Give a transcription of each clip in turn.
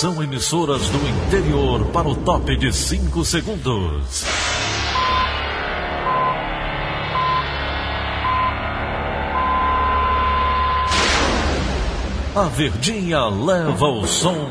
Atenção, emissoras do interior, para o top de 5 segundos. A Verdinha leva o som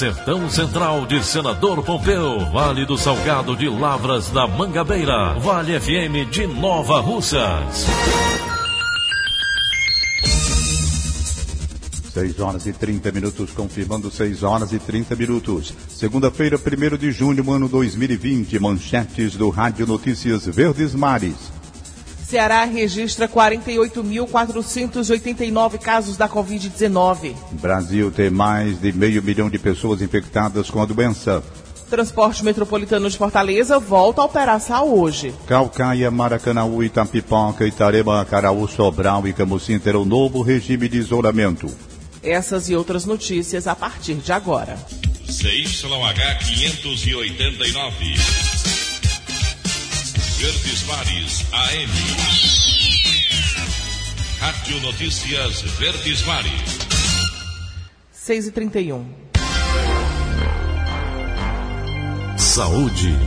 Sertão Central de Senador Pompeu, Vale do Salgado de Lavras da Mangabeira, Vale FM de Nova Russas. 6 horas e 30 minutos, confirmando 6 horas e 30 minutos. Segunda-feira, 1 de junho, ano 2020, manchetes do Rádio Notícias Verdes Mares. Ceará registra 48.489 casos da Covid-19. Brasil tem mais de meio milhão de pessoas infectadas com a doença. Transporte Metropolitano de Fortaleza volta a operar hoje. Calcaia, Maracanaú, Itapipoca, Itarema, Caraú, Sobral e Camusim terão novo regime de isolamento. Essas e outras notícias a partir de agora. CYH 589. Verdes Mares AM. Rádio Notícias Verdes Mares. 6 e 31 Saúde.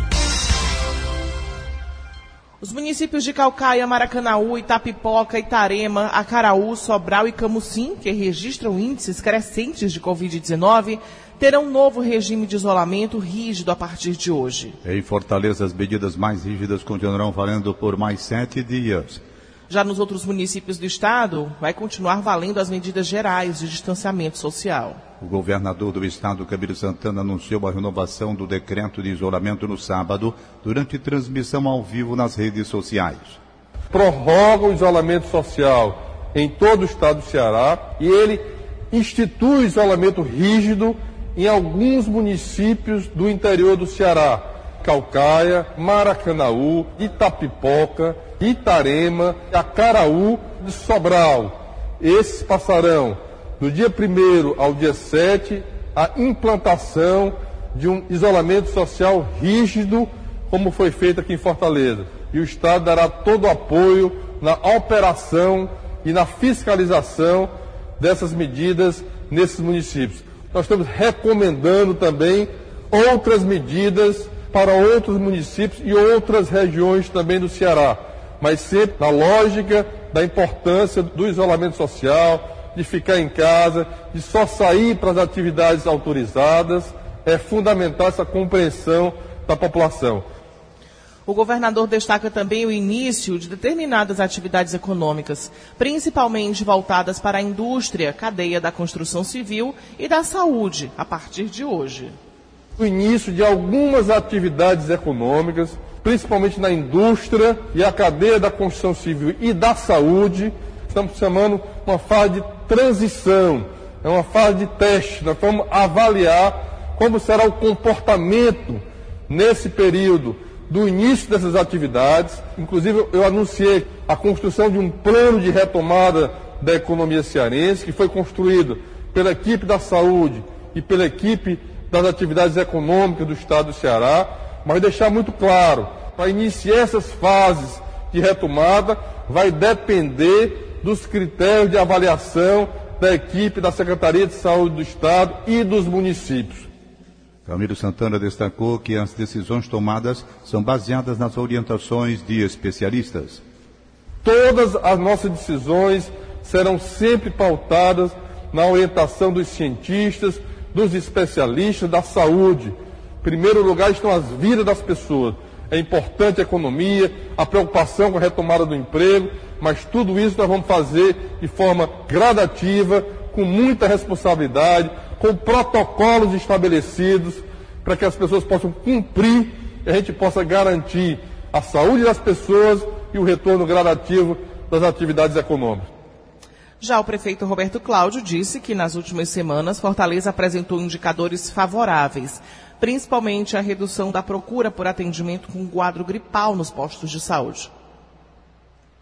Os municípios de Calcaia, Maracanaú, Itapipoca, Itarema, Acaraú, Sobral e Camucim, que registram índices crescentes de Covid-19, terão um novo regime de isolamento rígido a partir de hoje. Em Fortaleza, as medidas mais rígidas continuarão valendo por mais sete dias. Já nos outros municípios do estado, vai continuar valendo as medidas gerais de distanciamento social. O governador do estado, Camilo Santana, anunciou a renovação do decreto de isolamento no sábado, durante transmissão ao vivo nas redes sociais. Prorroga o isolamento social em todo o estado do Ceará e ele institui isolamento rígido em alguns municípios do interior do Ceará. Calcaia, Maracanaú, Itapipoca, Itarema, Acaraú e Sobral. Esses passarão do dia 1 ao dia 7 a implantação de um isolamento social rígido, como foi feito aqui em Fortaleza. E o Estado dará todo o apoio na operação e na fiscalização dessas medidas nesses municípios nós estamos recomendando também outras medidas para outros municípios e outras regiões também do Ceará, mas sempre na lógica da importância do isolamento social, de ficar em casa, de só sair para as atividades autorizadas. É fundamental essa compreensão da população. O governador destaca também o início de determinadas atividades econômicas, principalmente voltadas para a indústria, cadeia da construção civil e da saúde, a partir de hoje. O início de algumas atividades econômicas, principalmente na indústria e a cadeia da construção civil e da saúde, estamos chamando uma fase de transição, é uma fase de teste. Nós vamos avaliar como será o comportamento nesse período do início dessas atividades. Inclusive, eu anunciei a construção de um plano de retomada da economia cearense, que foi construído pela equipe da saúde e pela equipe das atividades econômicas do Estado do Ceará, mas deixar muito claro, para iniciar essas fases de retomada, vai depender dos critérios de avaliação da equipe da Secretaria de Saúde do Estado e dos municípios. Camilo Santana destacou que as decisões tomadas são baseadas nas orientações de especialistas. Todas as nossas decisões serão sempre pautadas na orientação dos cientistas, dos especialistas da saúde. Em primeiro lugar estão as vidas das pessoas. É importante a economia, a preocupação com a retomada do emprego, mas tudo isso nós vamos fazer de forma gradativa, com muita responsabilidade, com protocolos estabelecidos para que as pessoas possam cumprir e a gente possa garantir a saúde das pessoas e o retorno gradativo das atividades econômicas. Já o prefeito Roberto Cláudio disse que nas últimas semanas Fortaleza apresentou indicadores favoráveis, principalmente a redução da procura por atendimento com quadro gripal nos postos de saúde.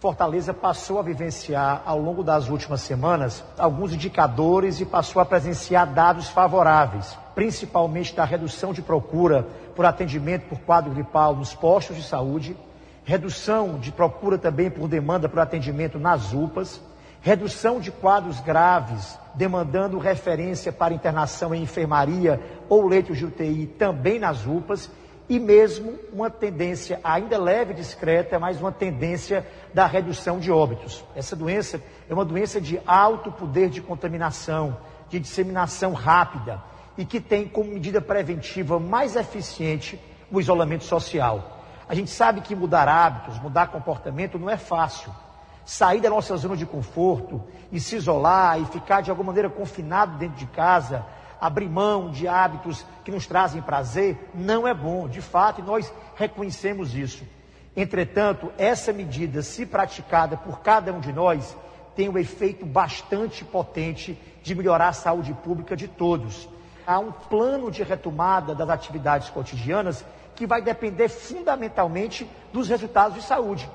Fortaleza passou a vivenciar ao longo das últimas semanas alguns indicadores e passou a presenciar dados favoráveis, principalmente da redução de procura por atendimento por quadro gripal nos postos de saúde, redução de procura também por demanda por atendimento nas UPAs, redução de quadros graves, demandando referência para internação em enfermaria ou leitos de UTI também nas UPAs, e mesmo uma tendência ainda leve e discreta, mas uma tendência da redução de óbitos. Essa doença é uma doença de alto poder de contaminação, de disseminação rápida e que tem como medida preventiva mais eficiente o isolamento social. A gente sabe que mudar hábitos, mudar comportamento não é fácil sair da nossa zona de conforto e se isolar e ficar de alguma maneira confinado dentro de casa, abrir mão de hábitos que nos trazem prazer, não é bom, de fato, e nós reconhecemos isso. Entretanto, essa medida, se praticada por cada um de nós, tem um efeito bastante potente de melhorar a saúde pública de todos. Há um plano de retomada das atividades cotidianas que vai depender fundamentalmente dos resultados de saúde.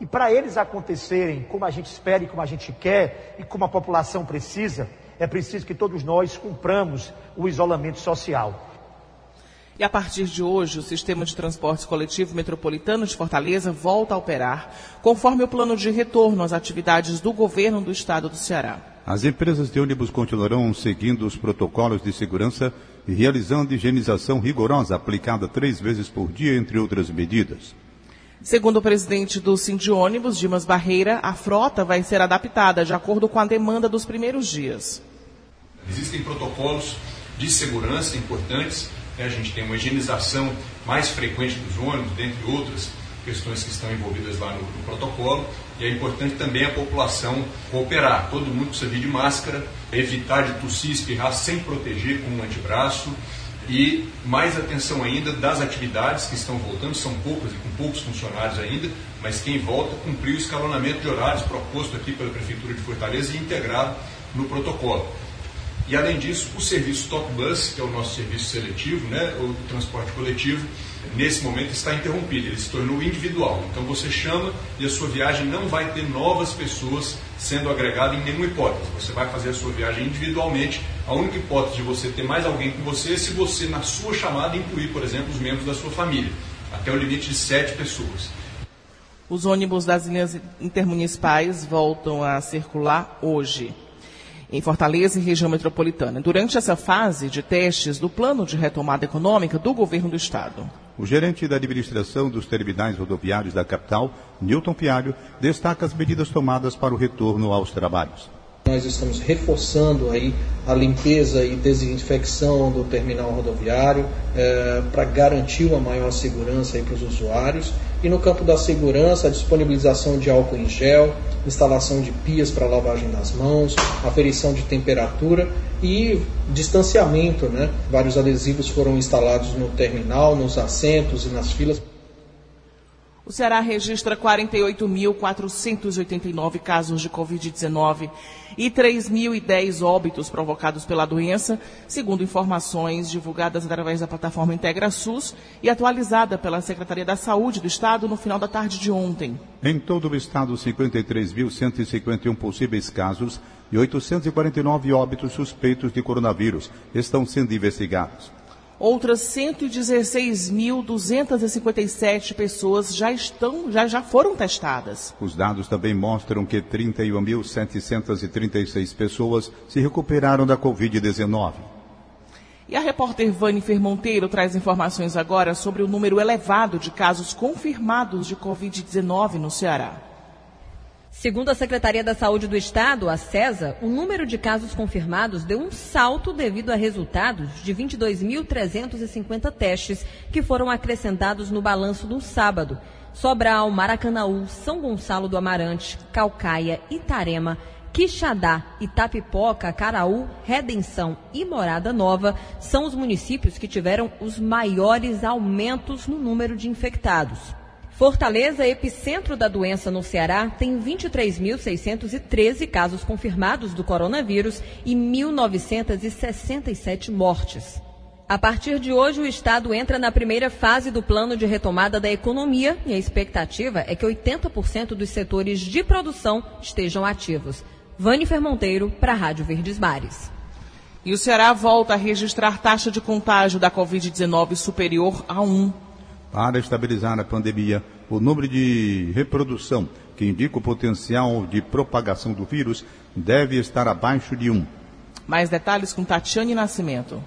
E para eles acontecerem como a gente espera e como a gente quer e como a população precisa, é preciso que todos nós cumpramos o isolamento social. E a partir de hoje, o sistema de transporte coletivo metropolitano de Fortaleza volta a operar, conforme o plano de retorno às atividades do governo do estado do Ceará. As empresas de ônibus continuarão seguindo os protocolos de segurança e realizando higienização rigorosa aplicada três vezes por dia, entre outras medidas. Segundo o presidente do Cindy Ônibus, Dimas Barreira, a frota vai ser adaptada de acordo com a demanda dos primeiros dias. Existem protocolos de segurança importantes. Né? A gente tem uma higienização mais frequente dos ônibus, dentre outras questões que estão envolvidas lá no, no, protocolo. E é importante também a população cooperar. Todo mundo precisa vir de máscara, evitar de tossir, e espirrar sem proteger com um antebraço e mais atenção ainda das atividades que estão voltando, são poucas e com poucos funcionários ainda, mas quem volta cumpriu o escalonamento de horários proposto aqui pela Prefeitura de Fortaleza e integrado no protocolo. E além disso, o serviço Top Bus, que é o nosso serviço seletivo, né, o transporte coletivo, nesse momento está interrompido, ele se tornou individual. Então você chama e a sua viagem não vai ter novas pessoas sendo agregadas em nenhuma hipótese. Você vai fazer a sua viagem individualmente. A única hipótese de você ter mais alguém com você é se você, na sua chamada, incluir, por exemplo, os membros da sua família, até o limite de sete pessoas. Os ônibus das linhas intermunicipais voltam a circular hoje em Fortaleza e região metropolitana, durante essa fase de testes do plano de retomada econômica do governo do estado. O gerente da administração dos terminais rodoviários da capital, Newton Pialho, destaca as medidas tomadas para o retorno aos trabalhos. Nós estamos reforçando aí a limpeza e desinfecção do terminal rodoviário é, para garantir uma maior segurança para os usuários. E no campo da segurança, a disponibilização de álcool em gel, instalação de pias para lavagem das mãos, aferição de temperatura e distanciamento. Né? Vários adesivos foram instalados no terminal, nos assentos e nas filas. O Ceará registra 48.489 casos de Covid-19 e 3.010 óbitos provocados pela doença, segundo informações divulgadas através da plataforma IntegraSUS e atualizada pela Secretaria da Saúde do Estado no final da tarde de ontem. Em todo o Estado, 53.151 possíveis casos e 849 óbitos suspeitos de coronavírus estão sendo investigados. Outras 116.257 pessoas já estão, já, já foram testadas. Os dados também mostram que 31.736 pessoas se recuperaram da Covid-19. E a repórter Vanifer Monteiro traz informações agora sobre o número elevado de casos confirmados de Covid-19 no Ceará. Segundo a Secretaria da Saúde do Estado, a CESA, o número de casos confirmados deu um salto devido a resultados de 22.350 testes que foram acrescentados no balanço no sábado. Sobral, Maracanaú, São Gonçalo do Amarante, Calcaia, Itarema, Quixadá, Itapipoca, Caraú, Redenção e Morada Nova são os municípios que tiveram os maiores aumentos no número de infectados. Fortaleza, epicentro da doença no Ceará, tem 23.613 casos confirmados do coronavírus e 1.967 mortes. A partir de hoje, o Estado entra na primeira fase do plano de retomada da economia e a expectativa é que 80% dos setores de produção estejam ativos. Vânifer Monteiro, para a Rádio Verdes Mares. E o Ceará volta a registrar taxa de contágio da Covid-19 superior a 1 para estabilizar a pandemia, o número de reprodução, que indica o potencial de propagação do vírus, deve estar abaixo de 1. Mais detalhes com Tatiane Nascimento.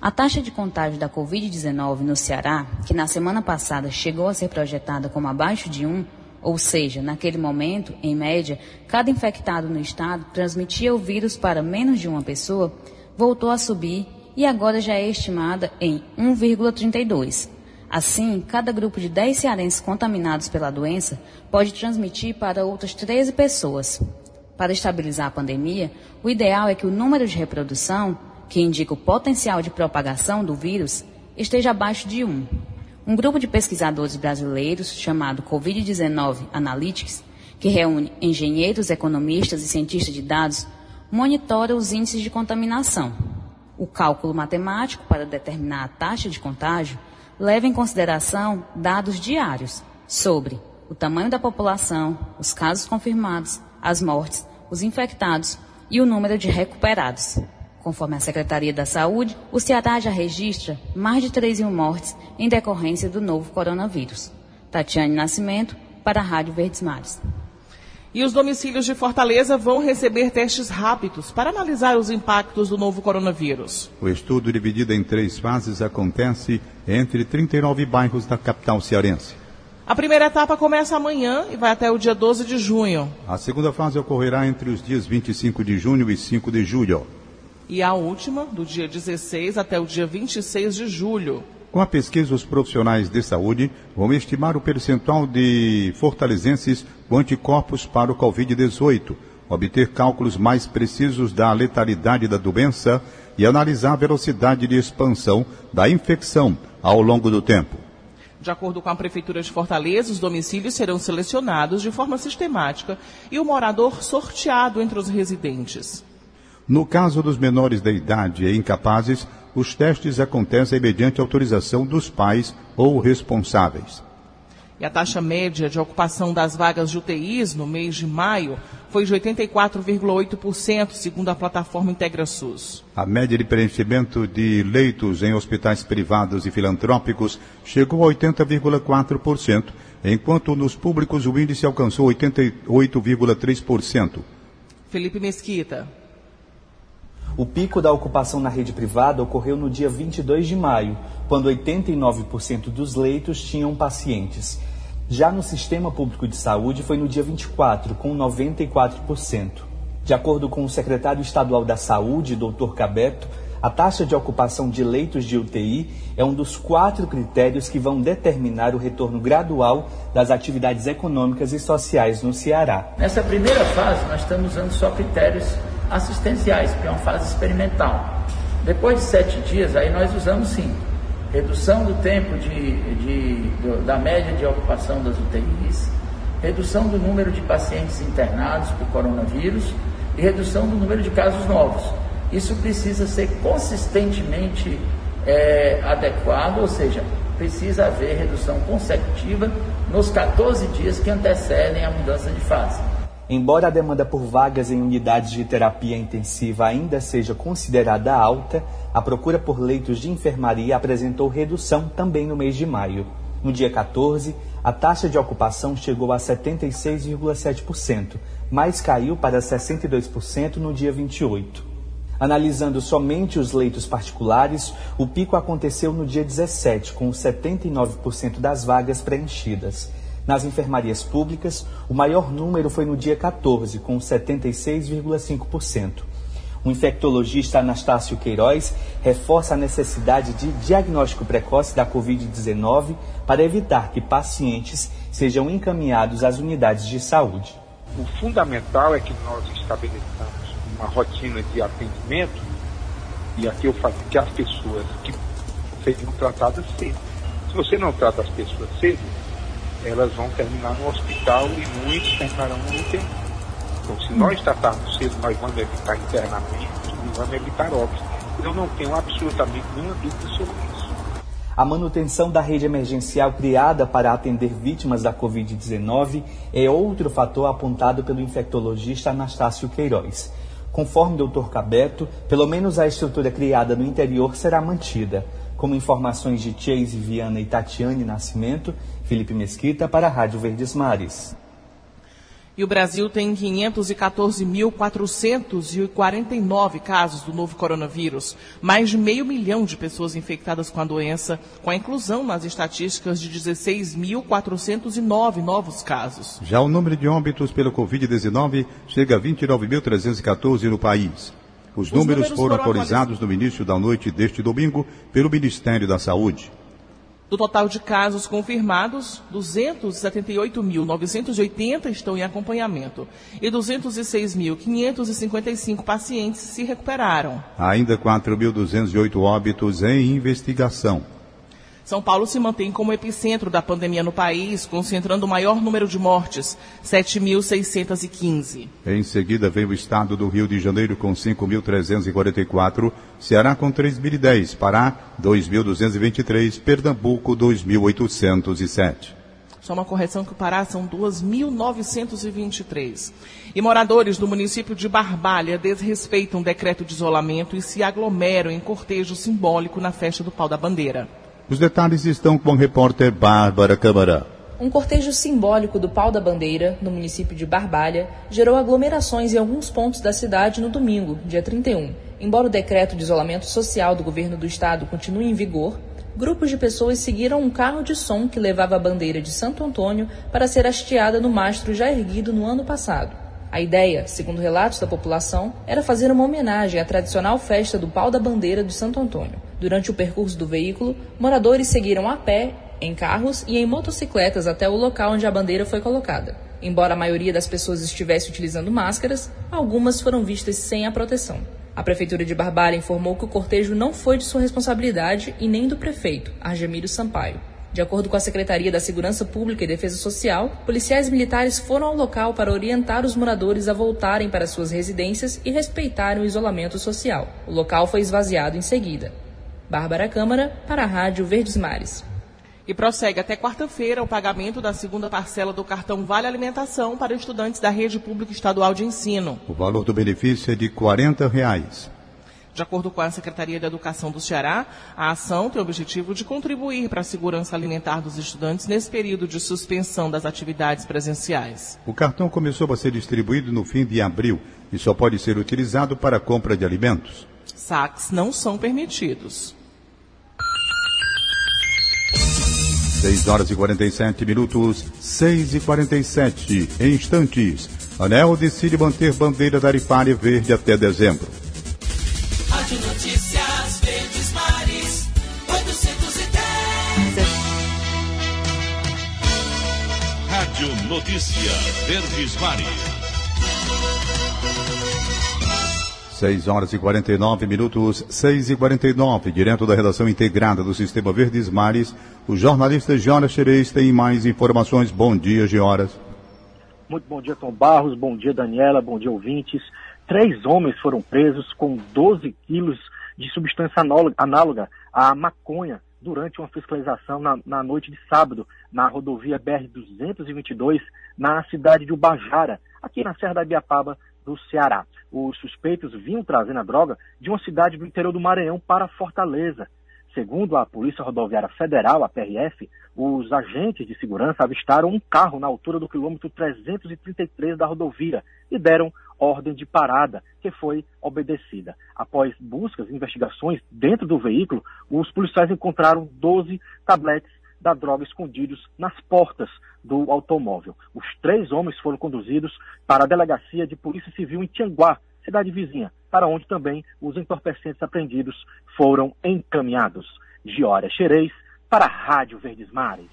A taxa de contágio da Covid-19 no Ceará, que na semana passada chegou a ser projetada como abaixo de 1, ou seja, naquele momento, em média, cada infectado no estado transmitia o vírus para menos de uma pessoa, voltou a subir e agora já é estimada em 1,32. Assim, cada grupo de 10 cearenses contaminados pela doença pode transmitir para outras 13 pessoas. Para estabilizar a pandemia, o ideal é que o número de reprodução, que indica o potencial de propagação do vírus, esteja abaixo de 1. Um grupo de pesquisadores brasileiros, chamado Covid-19 Analytics, que reúne engenheiros, economistas e cientistas de dados, monitora os índices de contaminação. O cálculo matemático para determinar a taxa de contágio leva em consideração dados diários sobre o tamanho da população, os casos confirmados, as mortes, os infectados e o número de recuperados. Conforme a Secretaria da Saúde, o Ceará já registra mais de 3 mil mortes em decorrência do novo coronavírus. Tatiane Nascimento, para a Rádio Verdes Mares. E os domicílios de Fortaleza vão receber testes rápidos para analisar os impactos do novo coronavírus. O estudo, dividido em três fases, acontece entre 39 bairros da capital cearense. A primeira etapa começa amanhã e vai até o dia 12 de junho. A segunda fase ocorrerá entre os dias 25 de junho e 5 de julho. E a última, do dia 16 até o dia 26 de julho. Com a pesquisa, os profissionais de saúde vão estimar o percentual de fortalezenses com anticorpos para o Covid-18, obter cálculos mais precisos da letalidade da doença e analisar a velocidade de expansão da infecção ao longo do tempo. De acordo com a Prefeitura de Fortaleza, os domicílios serão selecionados de forma sistemática e o morador sorteado entre os residentes. No caso dos menores de idade e incapazes, os testes acontecem mediante autorização dos pais ou responsáveis. E a taxa média de ocupação das vagas de UTIs no mês de maio foi de 84,8%, segundo a plataforma IntegraSUS. A média de preenchimento de leitos em hospitais privados e filantrópicos chegou a 80,4%, enquanto nos públicos o índice alcançou 88,3%. Felipe Mesquita. O pico da ocupação na rede privada ocorreu no dia 22 de maio, quando 89% dos leitos tinham pacientes. Já no sistema público de saúde foi no dia 24, com 94%. De acordo com o secretário estadual da Saúde, Dr. Cabeto, a taxa de ocupação de leitos de UTI é um dos quatro critérios que vão determinar o retorno gradual das atividades econômicas e sociais no Ceará. Nessa primeira fase, nós estamos usando só critérios assistenciais, porque é uma fase experimental. Depois de sete dias, aí nós usamos sim redução do tempo de, de, de, da média de ocupação das UTIs, redução do número de pacientes internados por coronavírus e redução do número de casos novos. Isso precisa ser consistentemente é, adequado, ou seja, precisa haver redução consecutiva nos 14 dias que antecedem a mudança de fase. Embora a demanda por vagas em unidades de terapia intensiva ainda seja considerada alta, a procura por leitos de enfermaria apresentou redução também no mês de maio. No dia 14, a taxa de ocupação chegou a 76,7%, mas caiu para 62% no dia 28. Analisando somente os leitos particulares, o pico aconteceu no dia 17, com 79% das vagas preenchidas. Nas enfermarias públicas, o maior número foi no dia 14, com 76,5%. O infectologista Anastácio Queiroz reforça a necessidade de diagnóstico precoce da Covid-19 para evitar que pacientes sejam encaminhados às unidades de saúde. O fundamental é que nós estabeleçamos uma rotina de atendimento e aqui eu falo que as pessoas que sejam tratadas cedo. Se você não trata as pessoas cedo, elas vão terminar no hospital e muitos terminarão no UTI. Então, se nós tratarmos cedo, nós vamos evitar internamentos e vamos evitar óbitos. Eu não tenho absolutamente nenhuma dúvida sobre isso. A manutenção da rede emergencial criada para atender vítimas da Covid-19 é outro fator apontado pelo infectologista Anastácio Queiroz. Conforme o Dr. Cabeto, pelo menos a estrutura criada no interior será mantida. Como informações de Chase Viana e Tatiane Nascimento, Felipe Mesquita para a Rádio Verdes Mares. E o Brasil tem 504.449 casos do novo coronavírus, mais de meio milhão de pessoas infectadas com a doença, com a inclusão nas estatísticas de 16.409 novos casos. Já o número de óbitos pelo Covid-19 chega a 29.314 no país. Os, Os números, números, foram atualizados no início da noite deste domingo pelo Ministério da Saúde. Do total de casos confirmados, 278.980 estão em acompanhamento e 206.555 pacientes se recuperaram. Ainda 4.208 óbitos em investigação. São Paulo se mantém como epicentro da pandemia no país, concentrando o maior número de mortes, 7.615. Em seguida veio o estado do Rio de Janeiro com 5.344, Ceará com 3.010, Pará 2.223, Pernambuco 2.807. Só uma correção que o Pará são 2.923. E moradores do município de Barbalha desrespeitam o decreto de isolamento e se aglomeram em cortejo simbólico na festa do Pau da Bandeira. Os detalhes estão com a repórter Bárbara Câmara. Um cortejo simbólico do pau da bandeira, no município de Barbalha, gerou aglomerações em alguns pontos da cidade no domingo, dia 31. Embora o decreto de isolamento social do governo do estado continue em vigor, grupos de pessoas seguiram um carro de som que levava a bandeira de Santo Antônio para ser hasteada no mastro já erguido no ano passado. A ideia, segundo relatos da população, era fazer uma homenagem à tradicional festa do pau da bandeira do Santo Antônio. Durante o percurso do veículo, moradores seguiram a pé, em carros e em motocicletas até o local onde a bandeira foi colocada. Embora a maioria das pessoas estivesse utilizando máscaras, algumas foram vistas sem a proteção. A Prefeitura de Barbalha informou que o cortejo não foi de sua responsabilidade e nem do prefeito, Argemiro Sampaio. De acordo com a Secretaria da Segurança Pública e Defesa Social, policiais militares foram ao local para orientar os moradores a voltarem para suas residências e respeitarem o isolamento social. O local foi esvaziado em seguida. Bárbara Câmara, para a Rádio Verdes Mares. E prossegue até quarta-feira o pagamento da segunda parcela do cartão Vale Alimentação para estudantes da Rede Pública Estadual de Ensino. O valor do benefício é de 40 reais. De acordo com a Secretaria de Educação do Ceará, a ação tem o objetivo de contribuir para a segurança alimentar dos estudantes nesse período de suspensão das atividades presenciais. O cartão começou a ser distribuído no fim de abril e só pode ser utilizado para a compra de alimentos. Saques não são permitidos. 6 horas e 47 minutos, 6 e 47 em instantes. ANEL decide manter bandeira tarifária verde até dezembro. Rádio Notícias Verdes Mares, 810. Rádio Notícia Verdes Mares. 6 horas e 49 minutos, 6 e 49, direto da redação integrada do Sistema Verdes Mares, o jornalista Jonas Xerez tem mais informações. Bom dia, Gioras. Muito bom dia, Tom Barros, bom dia, Daniela, bom dia, ouvintes. Três homens foram presos com 12 quilos de substância análoga à maconha durante uma fiscalização na, na noite de sábado na rodovia BR-222 na cidade de Ubajara, aqui na Serra da Ibiapaba, do Ceará. Os suspeitos vinham trazendo a droga de uma cidade do interior do Maranhão para Fortaleza. Segundo a Polícia Rodoviária Federal, a PRF, os agentes de segurança avistaram um carro na altura do quilômetro 333 da rodovia e deram ordem de parada, que foi obedecida. Após buscas e investigações dentro do veículo, os policiais encontraram 12 tabletes da droga escondidos nas portas do automóvel. Os três homens foram conduzidos para a delegacia de Polícia Civil em Tianguá, cidade vizinha, para onde também os entorpecentes apreendidos foram encaminhados. Giória Xerez, para a Rádio Verdes Mares.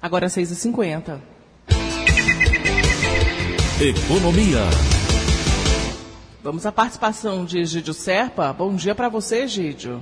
Agora 6h50. Economia. Vamos à participação de Gídio Serpa. Bom dia para você, Gídio.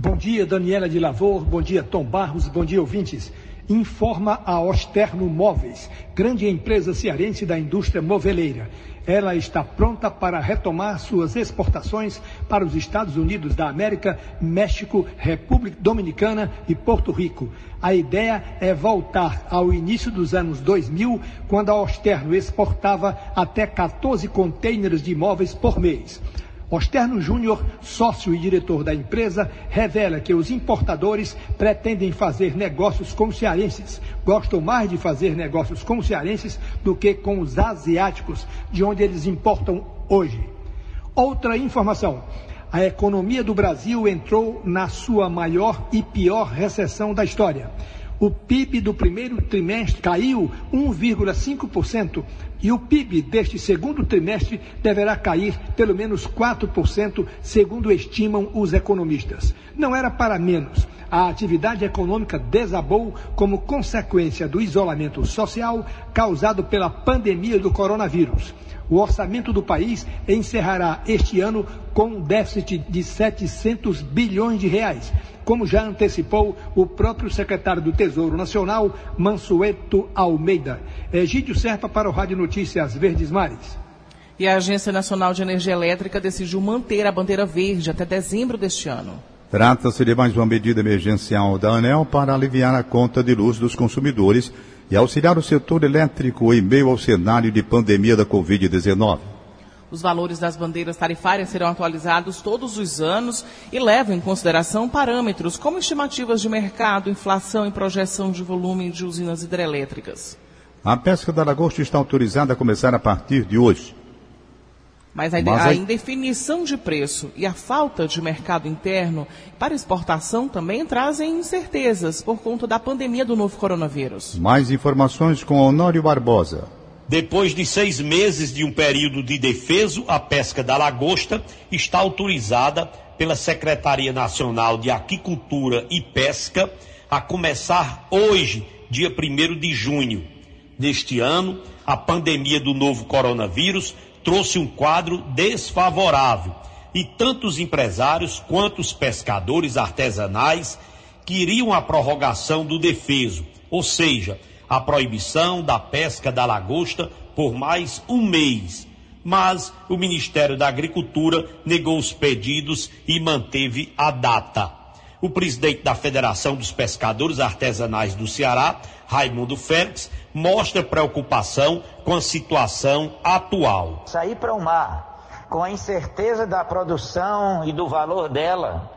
Bom dia, Daniela de Lavor. Bom dia, Tom Barros. Bom dia, ouvintes. informa a Osterno Móveis, grande empresa cearense da indústria moveleira. Ela está pronta para retomar suas exportações para os Estados Unidos da América, México, República Dominicana e Porto Rico. A ideia é voltar ao início dos anos 2000, quando a Osterno exportava até 14 contêineres de imóveis por mês. Osterno Júnior, sócio e diretor da empresa, revela que os importadores pretendem fazer negócios com os cearenses. Gostam mais de fazer negócios com os cearenses do que com os asiáticos, de onde eles importam hoje. Outra informação. A economia do Brasil entrou na sua maior e pior recessão da história. O PIB do primeiro trimestre caiu 1,5% e o PIB deste segundo trimestre deverá cair pelo menos 4%, segundo estimam os economistas. Não era para menos. A atividade econômica desabou como consequência do isolamento social causado pela pandemia do coronavírus. O orçamento do país encerrará este ano com um déficit de 700 bilhões de reais, como já antecipou o próprio secretário do Tesouro Nacional, Mansueto Almeida. Egídio Serpa para o Rádio Notícias Verdes Mares. E a Agência Nacional de Energia Elétrica decidiu manter a bandeira verde até dezembro deste ano. Trata-se de mais uma medida emergencial da ANEL para aliviar a conta de luz dos consumidores e auxiliar o setor elétrico em meio ao cenário de pandemia da Covid-19. Os valores das bandeiras tarifárias serão atualizados todos os anos e levam em consideração parâmetros como estimativas de mercado, inflação e projeção de volume de usinas hidrelétricas. A pesca da lagosta está autorizada a começar a partir de hoje. Mas a, Mas a, indefinição de preço e a falta de mercado interno para exportação também trazem incertezas por conta da pandemia do novo coronavírus. Mais informações com Honório Barbosa. Depois de seis meses de um período de defeso, a pesca da lagosta está autorizada pela Secretaria Nacional de Aquicultura e Pesca a começar hoje, dia 1 de junho. Neste ano, a pandemia do novo coronavírus trouxe um quadro desfavorável e tanto os empresários quanto os pescadores artesanais queriam a prorrogação do defeso, ou seja, a proibição da pesca da lagosta por mais um mês. Mas o Ministério da Agricultura negou os pedidos e manteve a data. O presidente da Federação dos Pescadores Artesanais do Ceará, Raimundo Félix, mostra preocupação com a situação atual. Sair para o mar com a incerteza da produção e do valor dela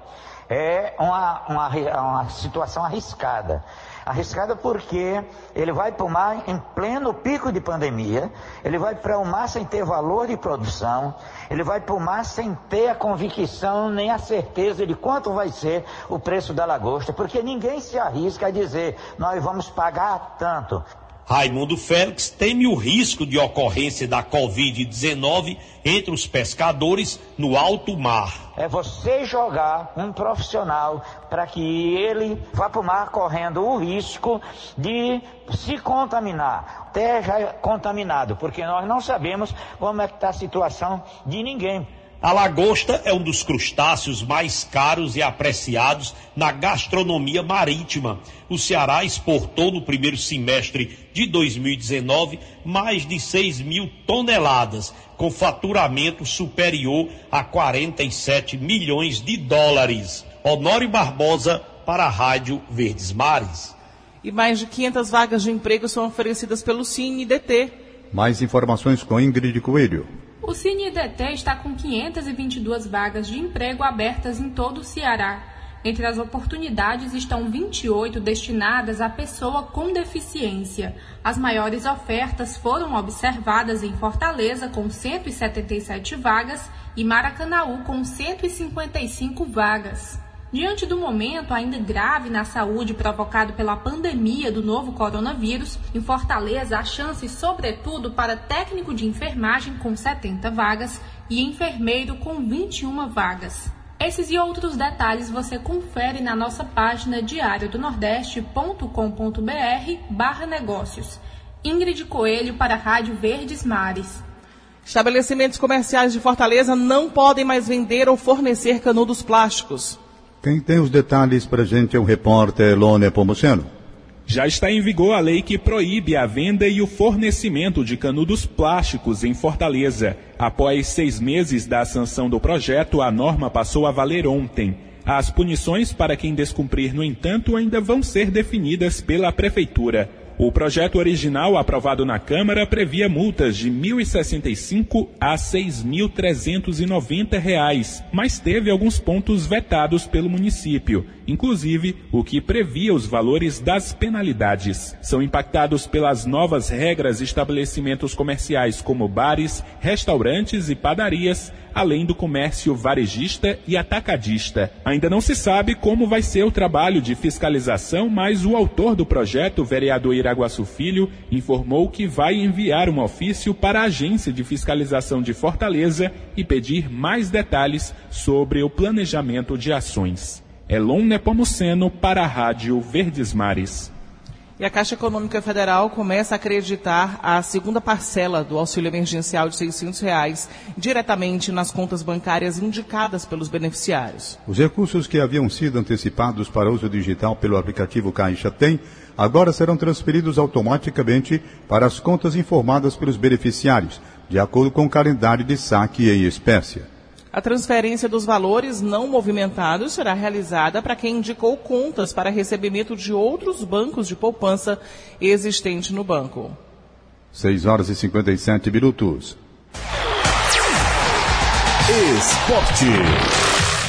é uma, uma, uma situação arriscada. Arriscada porque ele vai para o mar em pleno pico de pandemia, ele vai para o mar sem ter valor de produção, ele vai para o mar sem ter a convicção nem a certeza de quanto vai ser o preço da lagosta, porque ninguém se arrisca a dizer nós vamos pagar tanto. Raimundo Félix teme o risco de ocorrência da Covid-19 entre os pescadores no alto mar. É você jogar um profissional para que ele vá para o mar correndo o risco de se contaminar, até já contaminado, porque nós não sabemos como é que está a situação de ninguém. A lagosta é um dos crustáceos mais caros e apreciados na gastronomia marítima. O Ceará exportou no primeiro semestre de 2019 mais de 6 mil toneladas, com faturamento superior a 47 milhões de dólares. Honório Barbosa para a Rádio Verdes Mares. E mais de 500 vagas de emprego são oferecidas pelo Cine DT. Mais informações com Ingrid Coelho. O CineDT está com 522 vagas de emprego abertas em todo o Ceará. Entre as oportunidades estão 28 destinadas à pessoa com deficiência. As maiores ofertas foram observadas em Fortaleza, com 177 vagas, e Maracanaú, com 155 vagas. Diante do momento ainda grave na saúde provocado pela pandemia do novo coronavírus, em Fortaleza há chances, sobretudo, para técnico de enfermagem com 70 vagas e enfermeiro com 21 vagas. Esses e outros detalhes você confere na nossa página diariodonordeste.com.br barra negócios. Ingrid Coelho para a Rádio Verdes Mares. Estabelecimentos comerciais de Fortaleza não podem mais vender ou fornecer canudos plásticos. Quem tem os detalhes para gente é o repórter Lone Pomuceno. Já está em vigor a lei que proíbe a venda e o fornecimento de canudos plásticos em Fortaleza. Após seis meses da sanção do projeto, a norma passou a valer ontem. As punições para quem descumprir, no entanto, ainda vão ser definidas pela Prefeitura. O projeto original aprovado na Câmara previa multas de R$ 1.065 a R$ 6.390, mas teve alguns pontos vetados pelo município, inclusive o que previa os valores das penalidades. São impactados pelas novas regras estabelecimentos comerciais como bares, restaurantes e padarias, além do comércio varejista e atacadista. Ainda não se sabe como vai ser o trabalho de fiscalização, mas o autor do projeto, vereador Iraguaçu Filho, informou que vai enviar um ofício para a Agência de Fiscalização de Fortaleza e pedir mais detalhes sobre o planejamento de ações. Elon Nepomuceno para a Rádio Verdes Mares. E a Caixa Econômica Federal começa a acreditar a segunda parcela do auxílio emergencial de 600 reais diretamente nas contas bancárias indicadas pelos beneficiários. Os recursos que haviam sido antecipados para uso digital pelo aplicativo Caixa Tem agora serão transferidos automaticamente para as contas informadas pelos beneficiários, de acordo com o calendário de saque em espécie. A transferência dos valores não movimentados será realizada para quem indicou contas para recebimento de outros bancos de poupança existente no banco. 6 horas e 57 minutos. Esporte.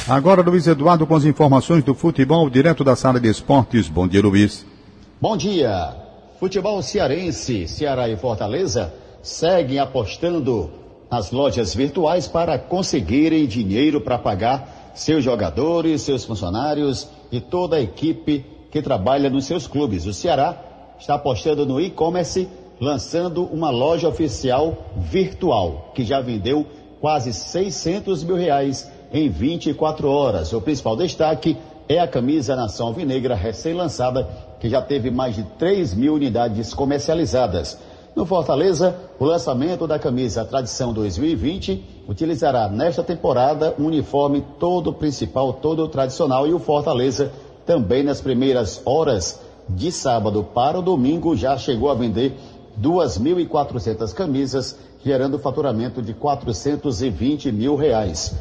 Agora Luiz Eduardo com as informações do futebol direto da sala de esportes. Bom dia, Luiz. Bom dia. Futebol cearense, Ceará e Fortaleza seguem apostando nas lojas virtuais para conseguirem dinheiro para pagar seus jogadores, seus funcionários e toda a equipe que trabalha nos seus clubes. O Ceará está apostando no e-commerce, lançando uma loja oficial virtual, que já vendeu quase 600 mil reais em 24 horas. O principal destaque é a camisa Nação Alvinegra recém-lançada, que já teve mais de 3 mil unidades comercializadas. No Fortaleza, o lançamento da camisa Tradição 2020 utilizará nesta temporada um uniforme todo principal, todo tradicional e o Fortaleza também nas primeiras horas de sábado para o domingo já chegou a vender 2.400 camisas, gerando faturamento de 420 mil reais.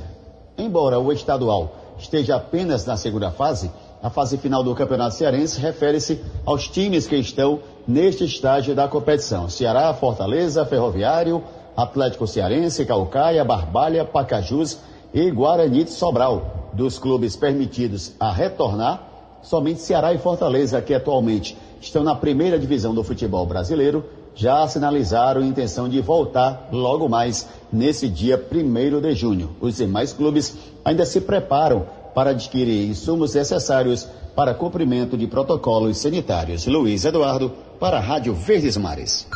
Embora o estadual esteja apenas na segunda fase, a fase final do Campeonato Cearense refere-se aos times que estão neste estágio da competição. Ceará, Fortaleza, Ferroviário, Atlético Cearense, Calcaia, Barbalha, Pacajus e Guarani de Sobral. Dos clubes permitidos a retornar, somente Ceará e Fortaleza, que atualmente estão na primeira divisão do futebol brasileiro, já sinalizaram a intenção de voltar logo mais nesse dia 1 de junho. Os demais clubes ainda se preparam para adquirir insumos necessários para cumprimento de protocolos sanitários. Luiz Eduardo, para a Rádio Verdes Mares.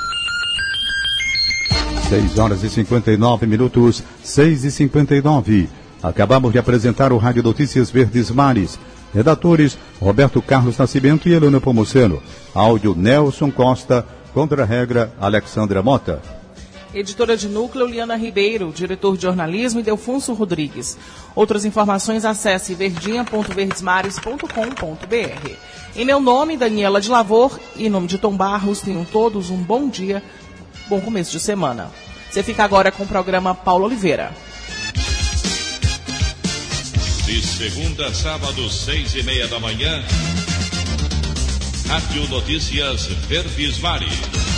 6 horas e 59 minutos, 6 e 59. Acabamos de apresentar o Rádio Notícias Verdes Mares. Redatores Roberto Carlos Nascimento e Helena Pomoceno. Áudio Nelson Costa. Contra-regra Alexandra Mota. Editora de núcleo Liana Ribeiro, diretor de jornalismo e Delfonso Rodrigues. Outras informações acesse verdinha.verdesmares.com.br. Em meu nome, Daniela de Lavor, e em nome de Tom Barros, tenham todos um bom dia, bom começo de semana. Você fica agora com o programa Paulo Oliveira. De segunda a sábado, seis e meia da manhã, Rádio Notícias Verdes Mares.